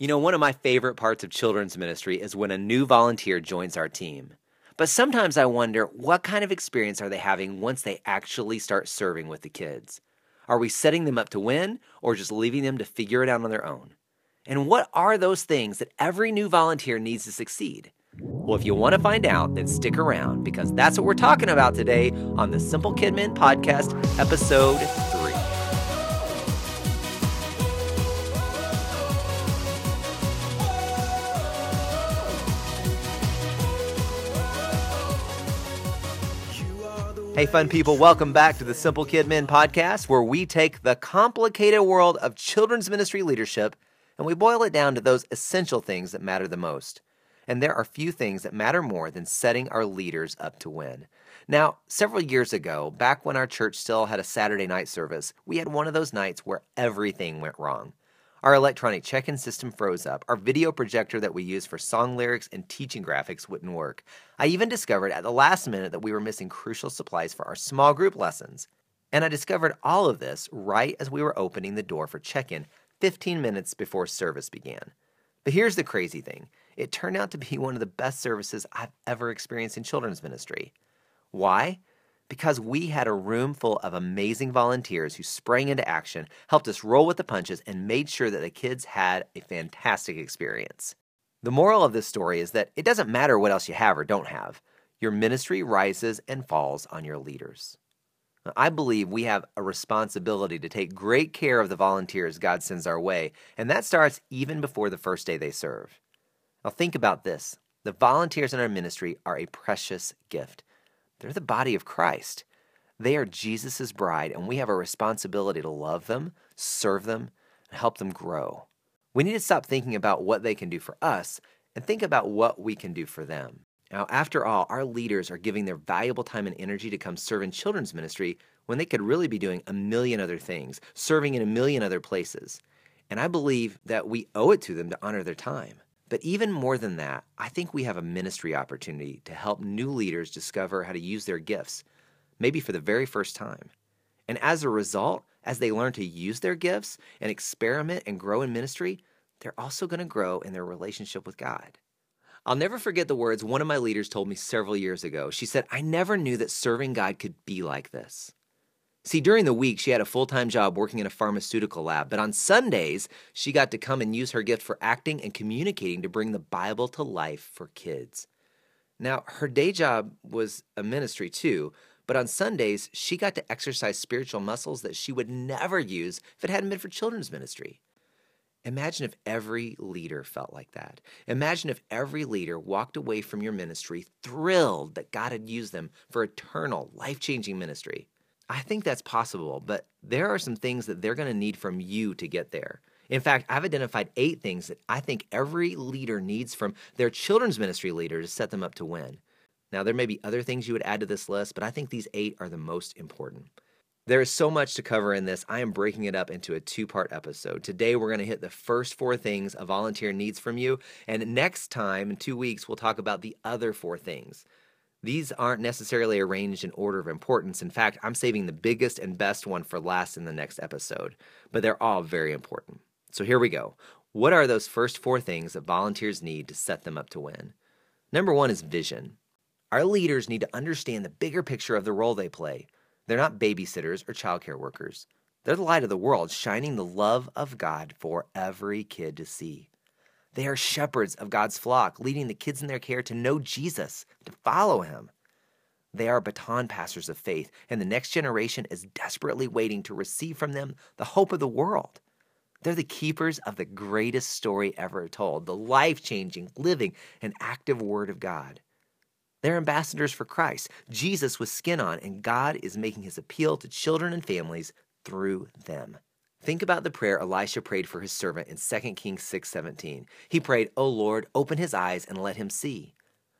You know, one of my favorite parts of children's ministry is when a new volunteer joins our team. But sometimes I wonder what kind of experience are they having once they actually start serving with the kids? Are we setting them up to win or just leaving them to figure it out on their own? And what are those things that every new volunteer needs to succeed? Well, if you want to find out, then stick around because that's what we're talking about today on the Simple Kidmin Podcast, episode Hey, fun people, welcome back to the Simple Kidmin Podcast, where we take the complicated world of children's ministry leadership and we boil it down to those essential things that matter the most. And there are few things that matter more than setting our leaders up to win. Now, several years ago, back when our church still had a Saturday night service, we had one of those nights where everything went wrong. Our electronic check in system froze up. Our video projector that we use for song lyrics and teaching graphics wouldn't work. I even discovered at the last minute that we were missing crucial supplies for our small group lessons. And I discovered all of this right as we were opening the door for check in 15 minutes before service began. But here's the crazy thing it turned out to be one of the best services I've ever experienced in children's ministry. Why? Because we had a room full of amazing volunteers who sprang into action, helped us roll with the punches, and made sure that the kids had a fantastic experience. The moral of this story is that it doesn't matter what else you have or don't have, your ministry rises and falls on your leaders. I believe we have a responsibility to take great care of the volunteers God sends our way, and that starts even before the first day they serve. Now, think about this the volunteers in our ministry are a precious gift. They're the body of Christ. They are Jesus' bride, and we have a responsibility to love them, serve them, and help them grow. We need to stop thinking about what they can do for us and think about what we can do for them. Now, after all, our leaders are giving their valuable time and energy to come serve in children's ministry when they could really be doing a million other things, serving in a million other places. And I believe that we owe it to them to honor their time. But even more than that, I think we have a ministry opportunity to help new leaders discover how to use their gifts, maybe for the very first time. And as a result, as they learn to use their gifts and experiment and grow in ministry, they're also going to grow in their relationship with God. I'll never forget the words one of my leaders told me several years ago. She said, I never knew that serving God could be like this. See, during the week, she had a full time job working in a pharmaceutical lab, but on Sundays, she got to come and use her gift for acting and communicating to bring the Bible to life for kids. Now, her day job was a ministry too, but on Sundays, she got to exercise spiritual muscles that she would never use if it hadn't been for children's ministry. Imagine if every leader felt like that. Imagine if every leader walked away from your ministry thrilled that God had used them for eternal, life changing ministry. I think that's possible, but there are some things that they're going to need from you to get there. In fact, I've identified eight things that I think every leader needs from their children's ministry leader to set them up to win. Now, there may be other things you would add to this list, but I think these eight are the most important. There is so much to cover in this. I am breaking it up into a two part episode. Today, we're going to hit the first four things a volunteer needs from you. And next time, in two weeks, we'll talk about the other four things. These aren't necessarily arranged in order of importance. In fact, I'm saving the biggest and best one for last in the next episode, but they're all very important. So here we go. What are those first four things that volunteers need to set them up to win? Number one is vision. Our leaders need to understand the bigger picture of the role they play. They're not babysitters or childcare workers. They're the light of the world, shining the love of God for every kid to see. They are shepherds of God's flock, leading the kids in their care to know Jesus, to follow him. They are baton passers of faith, and the next generation is desperately waiting to receive from them the hope of the world. They're the keepers of the greatest story ever told, the life changing, living, and active Word of God. They're ambassadors for Christ, Jesus with skin on, and God is making his appeal to children and families through them. Think about the prayer Elisha prayed for his servant in 2 Kings 6:17. He prayed, "O Lord, open his eyes and let him see."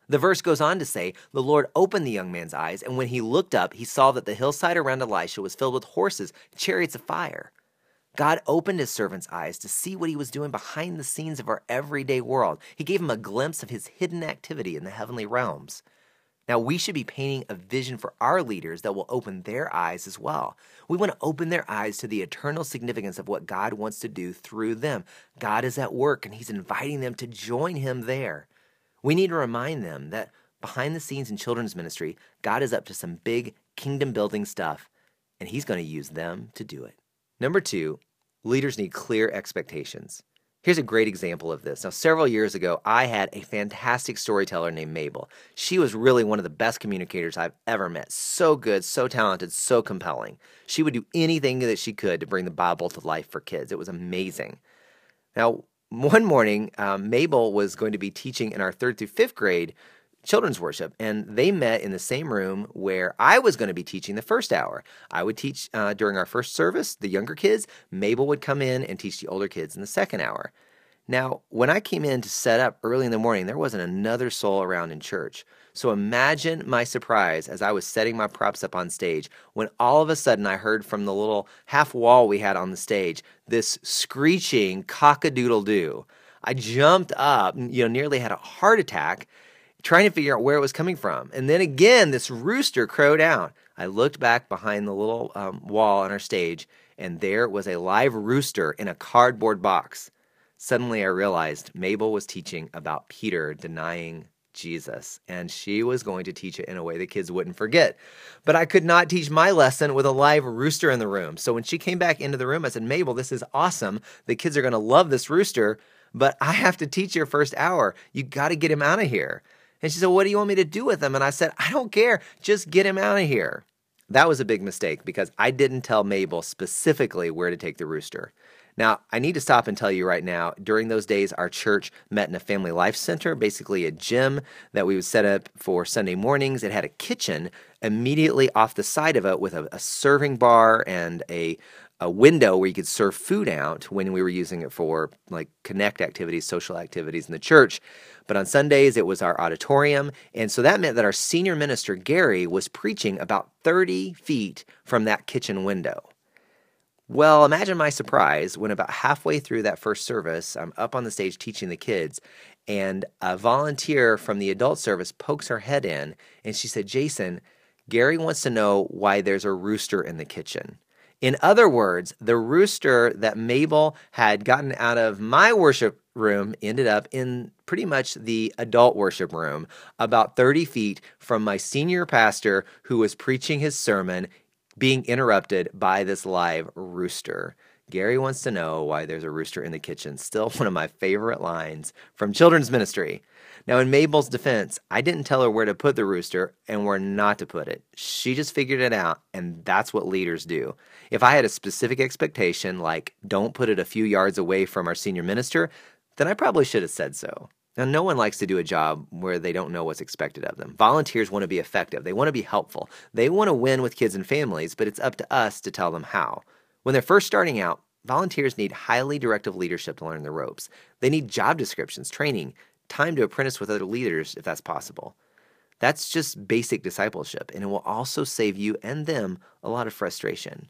The verse goes on to say, "The Lord opened the young man's eyes, and when he looked up, he saw that the hillside around Elisha was filled with horses, chariots of fire." God opened his servant's eyes to see what he was doing behind the scenes of our everyday world. He gave him a glimpse of his hidden activity in the heavenly realms. Now, we should be painting a vision for our leaders that will open their eyes as well. We want to open their eyes to the eternal significance of what God wants to do through them. God is at work and He's inviting them to join Him there. We need to remind them that behind the scenes in children's ministry, God is up to some big kingdom building stuff, and He's going to use them to do it. Number two, leaders need clear expectations. Here's a great example of this. Now, several years ago, I had a fantastic storyteller named Mabel. She was really one of the best communicators I've ever met. So good, so talented, so compelling. She would do anything that she could to bring the Bible to life for kids. It was amazing. Now, one morning, um, Mabel was going to be teaching in our third through fifth grade children's worship, and they met in the same room where I was going to be teaching the first hour. I would teach uh, during our first service, the younger kids. Mabel would come in and teach the older kids in the second hour. Now, when I came in to set up early in the morning, there wasn't another soul around in church. So imagine my surprise as I was setting my props up on stage when all of a sudden I heard from the little half wall we had on the stage this screeching cock a doodle doo. I jumped up, you know, nearly had a heart attack trying to figure out where it was coming from. And then again, this rooster crowed out. I looked back behind the little um, wall on our stage, and there was a live rooster in a cardboard box. Suddenly, I realized Mabel was teaching about Peter denying Jesus, and she was going to teach it in a way the kids wouldn't forget. But I could not teach my lesson with a live rooster in the room. So when she came back into the room, I said, Mabel, this is awesome. The kids are going to love this rooster, but I have to teach your first hour. You got to get him out of here. And she said, What do you want me to do with him? And I said, I don't care. Just get him out of here. That was a big mistake because I didn't tell Mabel specifically where to take the rooster. Now, I need to stop and tell you right now, during those days, our church met in a family life center, basically a gym that we would set up for Sunday mornings. It had a kitchen immediately off the side of it with a, a serving bar and a, a window where you could serve food out when we were using it for like connect activities, social activities in the church. But on Sundays, it was our auditorium. And so that meant that our senior minister, Gary, was preaching about 30 feet from that kitchen window. Well, imagine my surprise when about halfway through that first service, I'm up on the stage teaching the kids, and a volunteer from the adult service pokes her head in, and she said, Jason, Gary wants to know why there's a rooster in the kitchen. In other words, the rooster that Mabel had gotten out of my worship room ended up in pretty much the adult worship room, about 30 feet from my senior pastor who was preaching his sermon, being interrupted by this live rooster. Gary wants to know why there's a rooster in the kitchen. Still one of my favorite lines from children's ministry. Now, in Mabel's defense, I didn't tell her where to put the rooster and where not to put it. She just figured it out, and that's what leaders do. If I had a specific expectation, like don't put it a few yards away from our senior minister, then I probably should have said so. Now, no one likes to do a job where they don't know what's expected of them. Volunteers want to be effective, they want to be helpful, they want to win with kids and families, but it's up to us to tell them how. When they're first starting out, volunteers need highly directive leadership to learn the ropes. They need job descriptions, training, time to apprentice with other leaders if that's possible. That's just basic discipleship, and it will also save you and them a lot of frustration.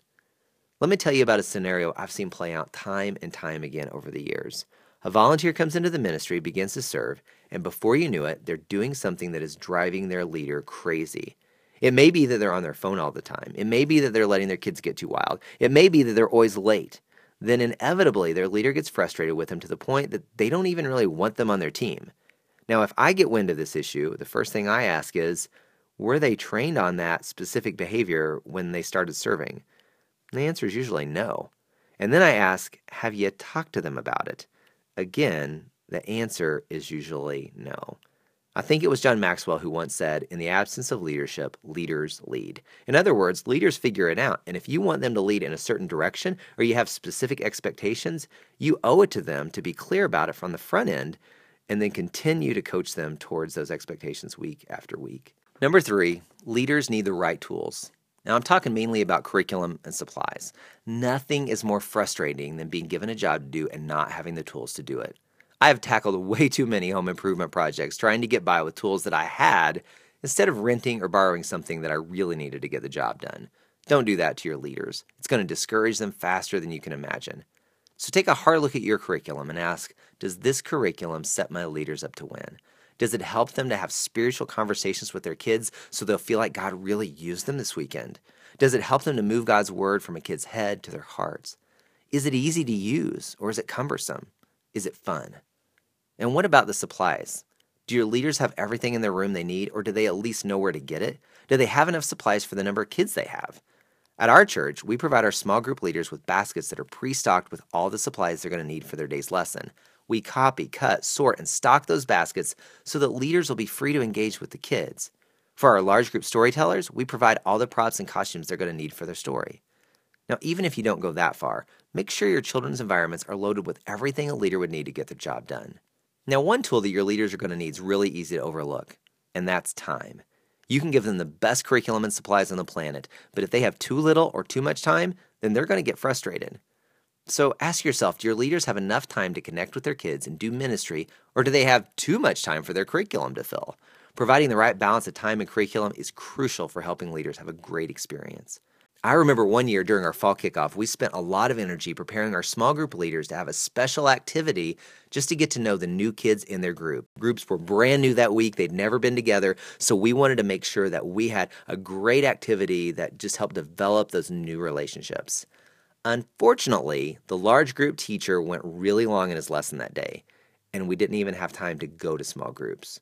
Let me tell you about a scenario I've seen play out time and time again over the years. A volunteer comes into the ministry, begins to serve, and before you knew it, they're doing something that is driving their leader crazy. It may be that they're on their phone all the time. It may be that they're letting their kids get too wild. It may be that they're always late then inevitably their leader gets frustrated with them to the point that they don't even really want them on their team. Now, if I get wind of this issue, the first thing I ask is, were they trained on that specific behavior when they started serving? And the answer is usually no. And then I ask, have you talked to them about it? Again, the answer is usually no. I think it was John Maxwell who once said, In the absence of leadership, leaders lead. In other words, leaders figure it out. And if you want them to lead in a certain direction or you have specific expectations, you owe it to them to be clear about it from the front end and then continue to coach them towards those expectations week after week. Number three, leaders need the right tools. Now, I'm talking mainly about curriculum and supplies. Nothing is more frustrating than being given a job to do and not having the tools to do it. I have tackled way too many home improvement projects trying to get by with tools that I had instead of renting or borrowing something that I really needed to get the job done. Don't do that to your leaders. It's going to discourage them faster than you can imagine. So take a hard look at your curriculum and ask Does this curriculum set my leaders up to win? Does it help them to have spiritual conversations with their kids so they'll feel like God really used them this weekend? Does it help them to move God's word from a kid's head to their hearts? Is it easy to use or is it cumbersome? Is it fun? And what about the supplies? Do your leaders have everything in their room they need, or do they at least know where to get it? Do they have enough supplies for the number of kids they have? At our church, we provide our small group leaders with baskets that are pre stocked with all the supplies they're going to need for their day's lesson. We copy, cut, sort, and stock those baskets so that leaders will be free to engage with the kids. For our large group storytellers, we provide all the props and costumes they're going to need for their story. Now, even if you don't go that far, make sure your children's environments are loaded with everything a leader would need to get their job done. Now, one tool that your leaders are going to need is really easy to overlook, and that's time. You can give them the best curriculum and supplies on the planet, but if they have too little or too much time, then they're going to get frustrated. So ask yourself do your leaders have enough time to connect with their kids and do ministry, or do they have too much time for their curriculum to fill? Providing the right balance of time and curriculum is crucial for helping leaders have a great experience. I remember one year during our fall kickoff, we spent a lot of energy preparing our small group leaders to have a special activity just to get to know the new kids in their group. Groups were brand new that week, they'd never been together, so we wanted to make sure that we had a great activity that just helped develop those new relationships. Unfortunately, the large group teacher went really long in his lesson that day, and we didn't even have time to go to small groups.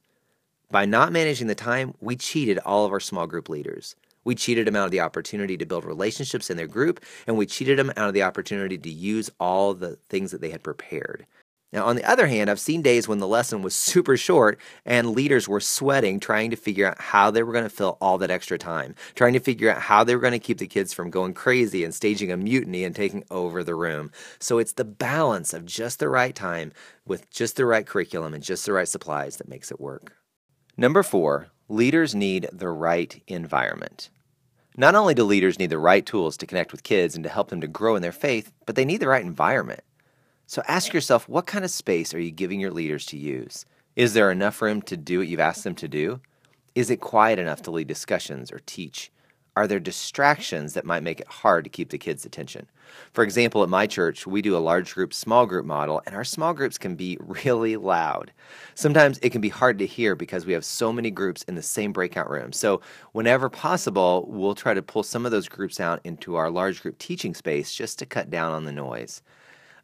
By not managing the time, we cheated all of our small group leaders. We cheated them out of the opportunity to build relationships in their group, and we cheated them out of the opportunity to use all the things that they had prepared. Now, on the other hand, I've seen days when the lesson was super short and leaders were sweating trying to figure out how they were going to fill all that extra time, trying to figure out how they were going to keep the kids from going crazy and staging a mutiny and taking over the room. So it's the balance of just the right time with just the right curriculum and just the right supplies that makes it work. Number four, leaders need the right environment. Not only do leaders need the right tools to connect with kids and to help them to grow in their faith, but they need the right environment. So ask yourself what kind of space are you giving your leaders to use? Is there enough room to do what you've asked them to do? Is it quiet enough to lead discussions or teach? Are there distractions that might make it hard to keep the kids' attention? For example, at my church, we do a large group, small group model, and our small groups can be really loud. Sometimes it can be hard to hear because we have so many groups in the same breakout room. So, whenever possible, we'll try to pull some of those groups out into our large group teaching space just to cut down on the noise.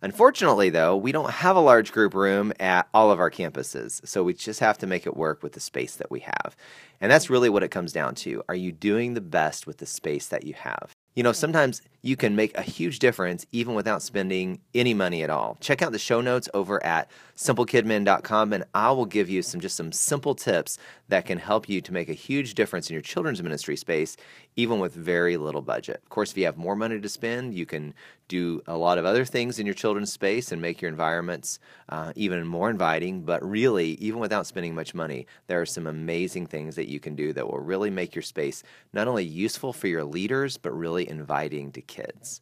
Unfortunately, though, we don't have a large group room at all of our campuses, so we just have to make it work with the space that we have. And that's really what it comes down to. Are you doing the best with the space that you have? You know, sometimes you can make a huge difference even without spending any money at all. Check out the show notes over at simplekidmin.com and I will give you some just some simple tips that can help you to make a huge difference in your children's ministry space even with very little budget. Of course, if you have more money to spend, you can do a lot of other things in your children's space and make your environments uh, even more inviting. But really, even without spending much money, there are some amazing things that you can do that will really make your space not only useful for your leaders, but really inviting to kids.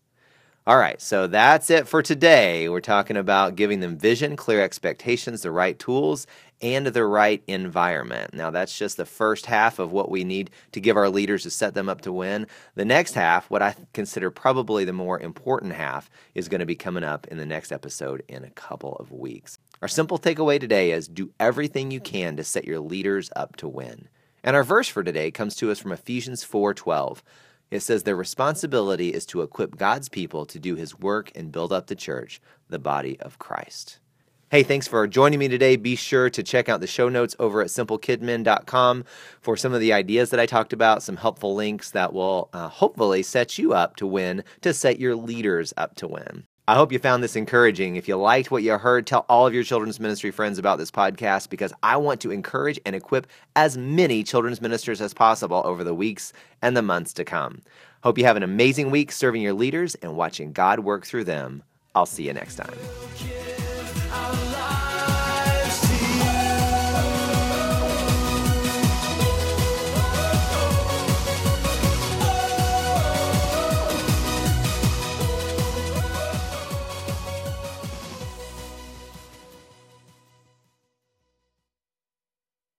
All right, so that's it for today. We're talking about giving them vision, clear expectations, the right tools, and the right environment. Now, that's just the first half of what we need to give our leaders to set them up to win. The next half, what I consider probably the more important half, is going to be coming up in the next episode in a couple of weeks. Our simple takeaway today is do everything you can to set your leaders up to win. And our verse for today comes to us from Ephesians 4:12. It says their responsibility is to equip God's people to do his work and build up the church, the body of Christ. Hey, thanks for joining me today. Be sure to check out the show notes over at simplekidmin.com for some of the ideas that I talked about, some helpful links that will uh, hopefully set you up to win, to set your leaders up to win. I hope you found this encouraging. If you liked what you heard, tell all of your children's ministry friends about this podcast because I want to encourage and equip as many children's ministers as possible over the weeks and the months to come. Hope you have an amazing week serving your leaders and watching God work through them. I'll see you next time.